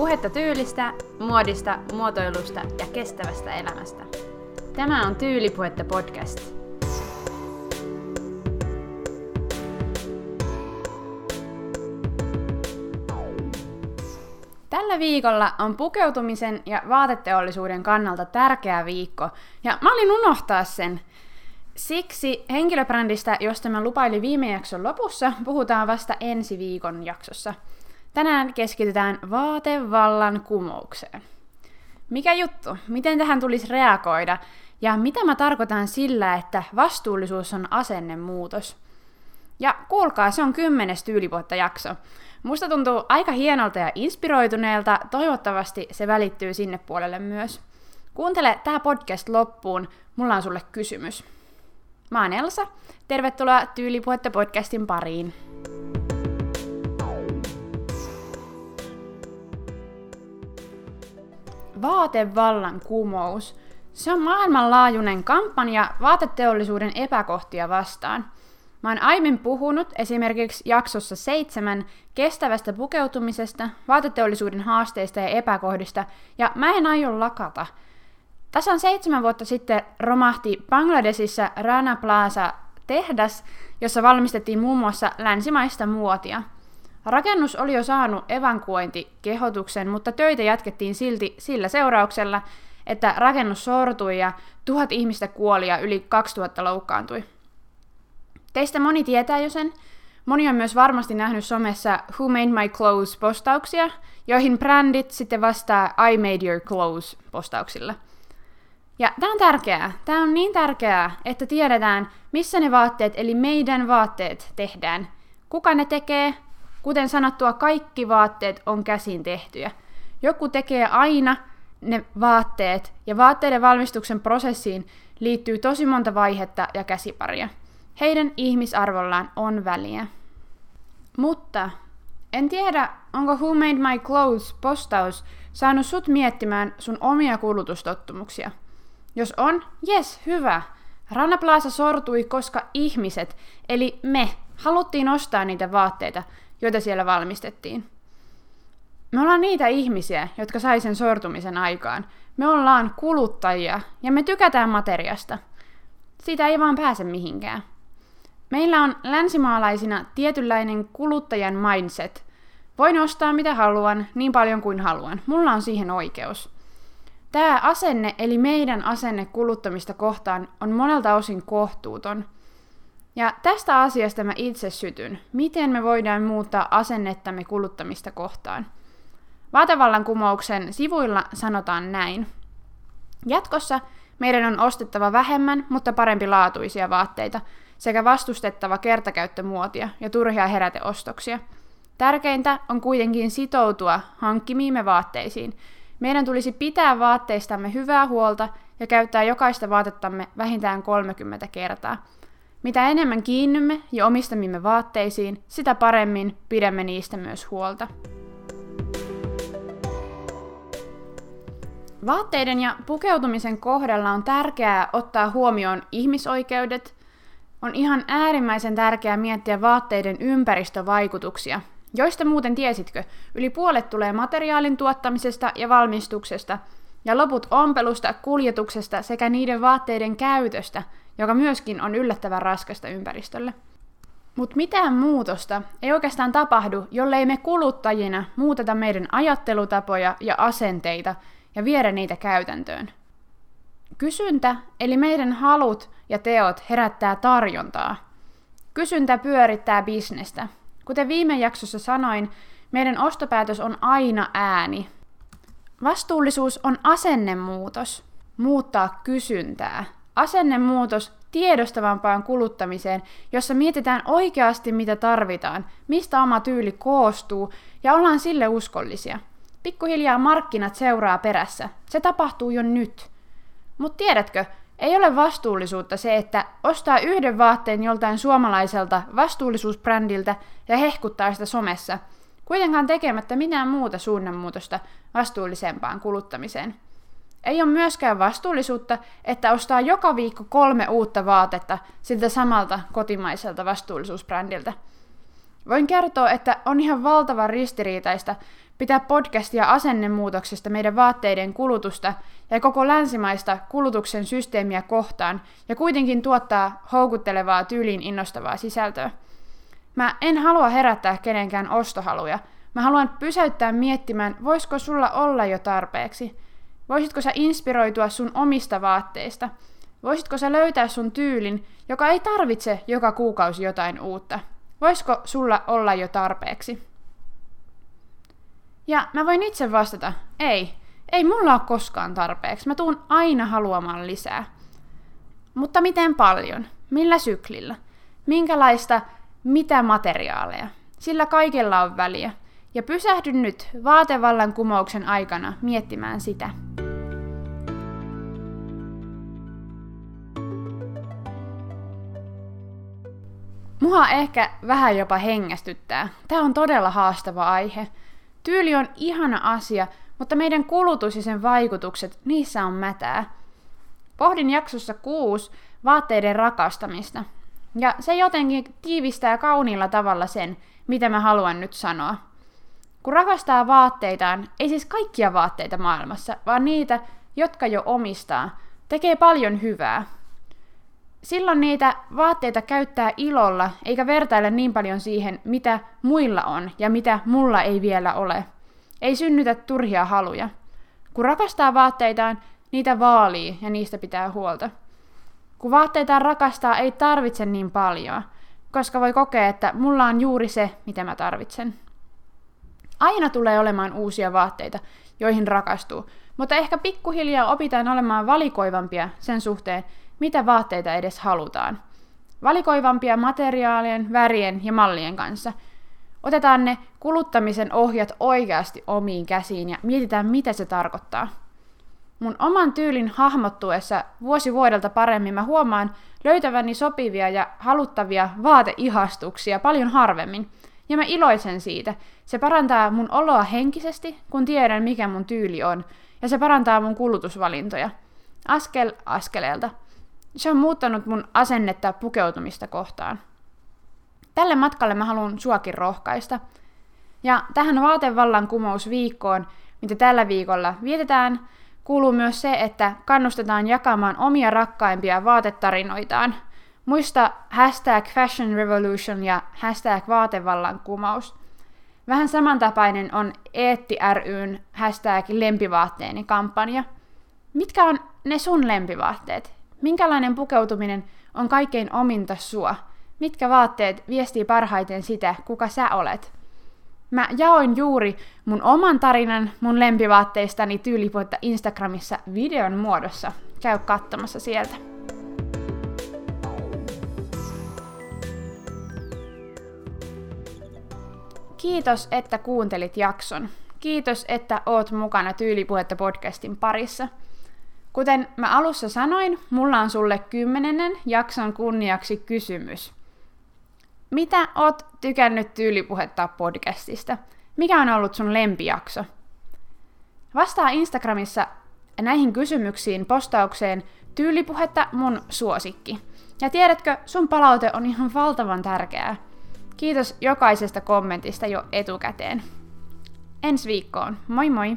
Puhetta tyylistä, muodista, muotoilusta ja kestävästä elämästä. Tämä on Tyylipuhetta podcast. Tällä viikolla on pukeutumisen ja vaateteollisuuden kannalta tärkeä viikko, ja mä olin unohtaa sen. Siksi henkilöbrändistä, josta mä lupailin viime jakson lopussa, puhutaan vasta ensi viikon jaksossa – Tänään keskitytään vaatevallan kumoukseen. Mikä juttu? Miten tähän tulisi reagoida? Ja mitä mä tarkoitan sillä, että vastuullisuus on asennemuutos? Ja kuulkaa, se on kymmenes tyylivuotta jakso. Musta tuntuu aika hienolta ja inspiroituneelta, toivottavasti se välittyy sinne puolelle myös. Kuuntele tämä podcast loppuun, mulla on sulle kysymys. Mä oon Elsa, tervetuloa Tyylipuhetta podcastin pariin. Vaatevallan kumous. Se on maailmanlaajuinen kampanja vaateteollisuuden epäkohtia vastaan. Mä oon aiemmin puhunut esimerkiksi jaksossa seitsemän kestävästä pukeutumisesta, vaateteollisuuden haasteista ja epäkohdista, ja mä en aio lakata. Tasan seitsemän vuotta sitten romahti Bangladesissa Rana Plaza tehdas, jossa valmistettiin muun muassa länsimaista muotia – Rakennus oli jo saanut evankuointikehotuksen, mutta töitä jatkettiin silti sillä seurauksella, että rakennus sortui ja tuhat ihmistä kuoli ja yli 2000 loukkaantui. Teistä moni tietää jo sen. Moni on myös varmasti nähnyt somessa Who Made My Clothes postauksia, joihin brändit sitten vastaa I Made Your Clothes postauksilla. Ja tämä on tärkeää. Tämä on niin tärkeää, että tiedetään, missä ne vaatteet, eli meidän vaatteet, tehdään. Kuka ne tekee, Kuten sanottua, kaikki vaatteet on käsin tehtyjä. Joku tekee aina ne vaatteet, ja vaatteiden valmistuksen prosessiin liittyy tosi monta vaihetta ja käsiparia. Heidän ihmisarvollaan on väliä. Mutta en tiedä, onko Who Made My Clothes postaus saanut sut miettimään sun omia kulutustottumuksia. Jos on, yes, hyvä. Rana Plaza sortui, koska ihmiset, eli me, haluttiin ostaa niitä vaatteita, joita siellä valmistettiin. Me ollaan niitä ihmisiä, jotka sai sen sortumisen aikaan. Me ollaan kuluttajia ja me tykätään materiasta. Siitä ei vaan pääse mihinkään. Meillä on länsimaalaisina tietynlainen kuluttajan mindset. Voin ostaa mitä haluan, niin paljon kuin haluan. Mulla on siihen oikeus. Tämä asenne, eli meidän asenne kuluttamista kohtaan, on monelta osin kohtuuton – ja tästä asiasta mä itse sytyn. Miten me voidaan muuttaa asennettamme kuluttamista kohtaan? Vaatevallankumouksen sivuilla sanotaan näin. Jatkossa meidän on ostettava vähemmän, mutta parempi laatuisia vaatteita, sekä vastustettava kertakäyttömuotia ja turhia heräteostoksia. Tärkeintä on kuitenkin sitoutua hankkimiimme vaatteisiin. Meidän tulisi pitää vaatteistamme hyvää huolta ja käyttää jokaista vaatettamme vähintään 30 kertaa – mitä enemmän kiinnymme ja omistamimme vaatteisiin, sitä paremmin pidämme niistä myös huolta. Vaatteiden ja pukeutumisen kohdalla on tärkeää ottaa huomioon ihmisoikeudet. On ihan äärimmäisen tärkeää miettiä vaatteiden ympäristövaikutuksia, joista muuten tiesitkö, yli puolet tulee materiaalin tuottamisesta ja valmistuksesta, ja loput ompelusta, kuljetuksesta sekä niiden vaatteiden käytöstä – joka myöskin on yllättävän raskasta ympäristölle. Mutta mitään muutosta ei oikeastaan tapahdu, jollei me kuluttajina muuteta meidän ajattelutapoja ja asenteita ja viedä niitä käytäntöön. Kysyntä, eli meidän halut ja teot herättää tarjontaa. Kysyntä pyörittää bisnestä. Kuten viime jaksossa sanoin, meidän ostopäätös on aina ääni. Vastuullisuus on asennemuutos, muuttaa kysyntää, asennemuutos tiedostavampaan kuluttamiseen, jossa mietitään oikeasti mitä tarvitaan, mistä oma tyyli koostuu ja ollaan sille uskollisia. Pikkuhiljaa markkinat seuraa perässä. Se tapahtuu jo nyt. Mutta tiedätkö, ei ole vastuullisuutta se, että ostaa yhden vaatteen joltain suomalaiselta vastuullisuusbrändiltä ja hehkuttaa sitä somessa, kuitenkaan tekemättä mitään muuta suunnanmuutosta vastuullisempaan kuluttamiseen. Ei ole myöskään vastuullisuutta, että ostaa joka viikko kolme uutta vaatetta siltä samalta kotimaiselta vastuullisuusbrändiltä. Voin kertoa, että on ihan valtavan ristiriitaista pitää podcastia asennemuutoksesta meidän vaatteiden kulutusta ja koko länsimaista kulutuksen systeemiä kohtaan ja kuitenkin tuottaa houkuttelevaa tyyliin innostavaa sisältöä. Mä en halua herättää kenenkään ostohaluja. Mä haluan pysäyttää miettimään, voisiko sulla olla jo tarpeeksi. Voisitko sä inspiroitua sun omista vaatteista? Voisitko sä löytää sun tyylin, joka ei tarvitse joka kuukausi jotain uutta? Voisiko sulla olla jo tarpeeksi? Ja mä voin itse vastata, ei, ei mulla ole koskaan tarpeeksi. Mä tuun aina haluamaan lisää. Mutta miten paljon? Millä syklillä? Minkälaista, mitä materiaaleja? Sillä kaikella on väliä. Ja pysähdy nyt vaatevallan kumouksen aikana miettimään sitä. Mua ehkä vähän jopa hengästyttää. Tämä on todella haastava aihe. Tyyli on ihana asia, mutta meidän kulutus ja sen vaikutukset, niissä on mätää. Pohdin jaksossa kuusi vaatteiden rakastamista. Ja se jotenkin tiivistää kauniilla tavalla sen, mitä mä haluan nyt sanoa. Kun rakastaa vaatteitaan, ei siis kaikkia vaatteita maailmassa, vaan niitä, jotka jo omistaa, tekee paljon hyvää. Silloin niitä vaatteita käyttää ilolla, eikä vertaile niin paljon siihen, mitä muilla on ja mitä mulla ei vielä ole. Ei synnytä turhia haluja. Kun rakastaa vaatteitaan, niitä vaalii ja niistä pitää huolta. Kun vaatteitaan rakastaa, ei tarvitse niin paljon, koska voi kokea, että mulla on juuri se, mitä mä tarvitsen. Aina tulee olemaan uusia vaatteita, joihin rakastuu, mutta ehkä pikkuhiljaa opitaan olemaan valikoivampia sen suhteen, mitä vaatteita edes halutaan. Valikoivampia materiaalien, värien ja mallien kanssa. Otetaan ne kuluttamisen ohjat oikeasti omiin käsiin ja mietitään, mitä se tarkoittaa. Mun oman tyylin hahmottuessa vuosi vuodelta paremmin mä huomaan löytäväni sopivia ja haluttavia vaateihastuksia paljon harvemmin. Ja mä iloitsen siitä. Se parantaa mun oloa henkisesti, kun tiedän mikä mun tyyli on. Ja se parantaa mun kulutusvalintoja. Askel askeleelta. Se on muuttanut mun asennetta pukeutumista kohtaan. Tälle matkalle mä haluan suakin rohkaista. Ja tähän vaatevallankumousviikkoon, mitä tällä viikolla vietetään, kuuluu myös se, että kannustetaan jakamaan omia rakkaimpia vaatetarinoitaan. Muista hashtag fashion revolution ja hashtag vaatevallankumous. Vähän samantapainen on Eetti ryn hashtag lempivaatteeni kampanja. Mitkä on ne sun lempivaatteet? Minkälainen pukeutuminen on kaikkein ominta sua? Mitkä vaatteet viestii parhaiten sitä, kuka sä olet? Mä jaoin juuri mun oman tarinan mun lempivaatteistani tyylipuhetta Instagramissa videon muodossa. Käy katsomassa sieltä. Kiitos, että kuuntelit jakson. Kiitos, että oot mukana Tyylipuhetta podcastin parissa – Kuten mä alussa sanoin, mulla on sulle kymmenennen jakson kunniaksi kysymys. Mitä oot tykännyt tyylipuhetta podcastista? Mikä on ollut sun lempijakso? Vastaa Instagramissa näihin kysymyksiin postaukseen tyylipuhetta mun suosikki. Ja tiedätkö, sun palaute on ihan valtavan tärkeää. Kiitos jokaisesta kommentista jo etukäteen. Ensi viikkoon. Moi moi!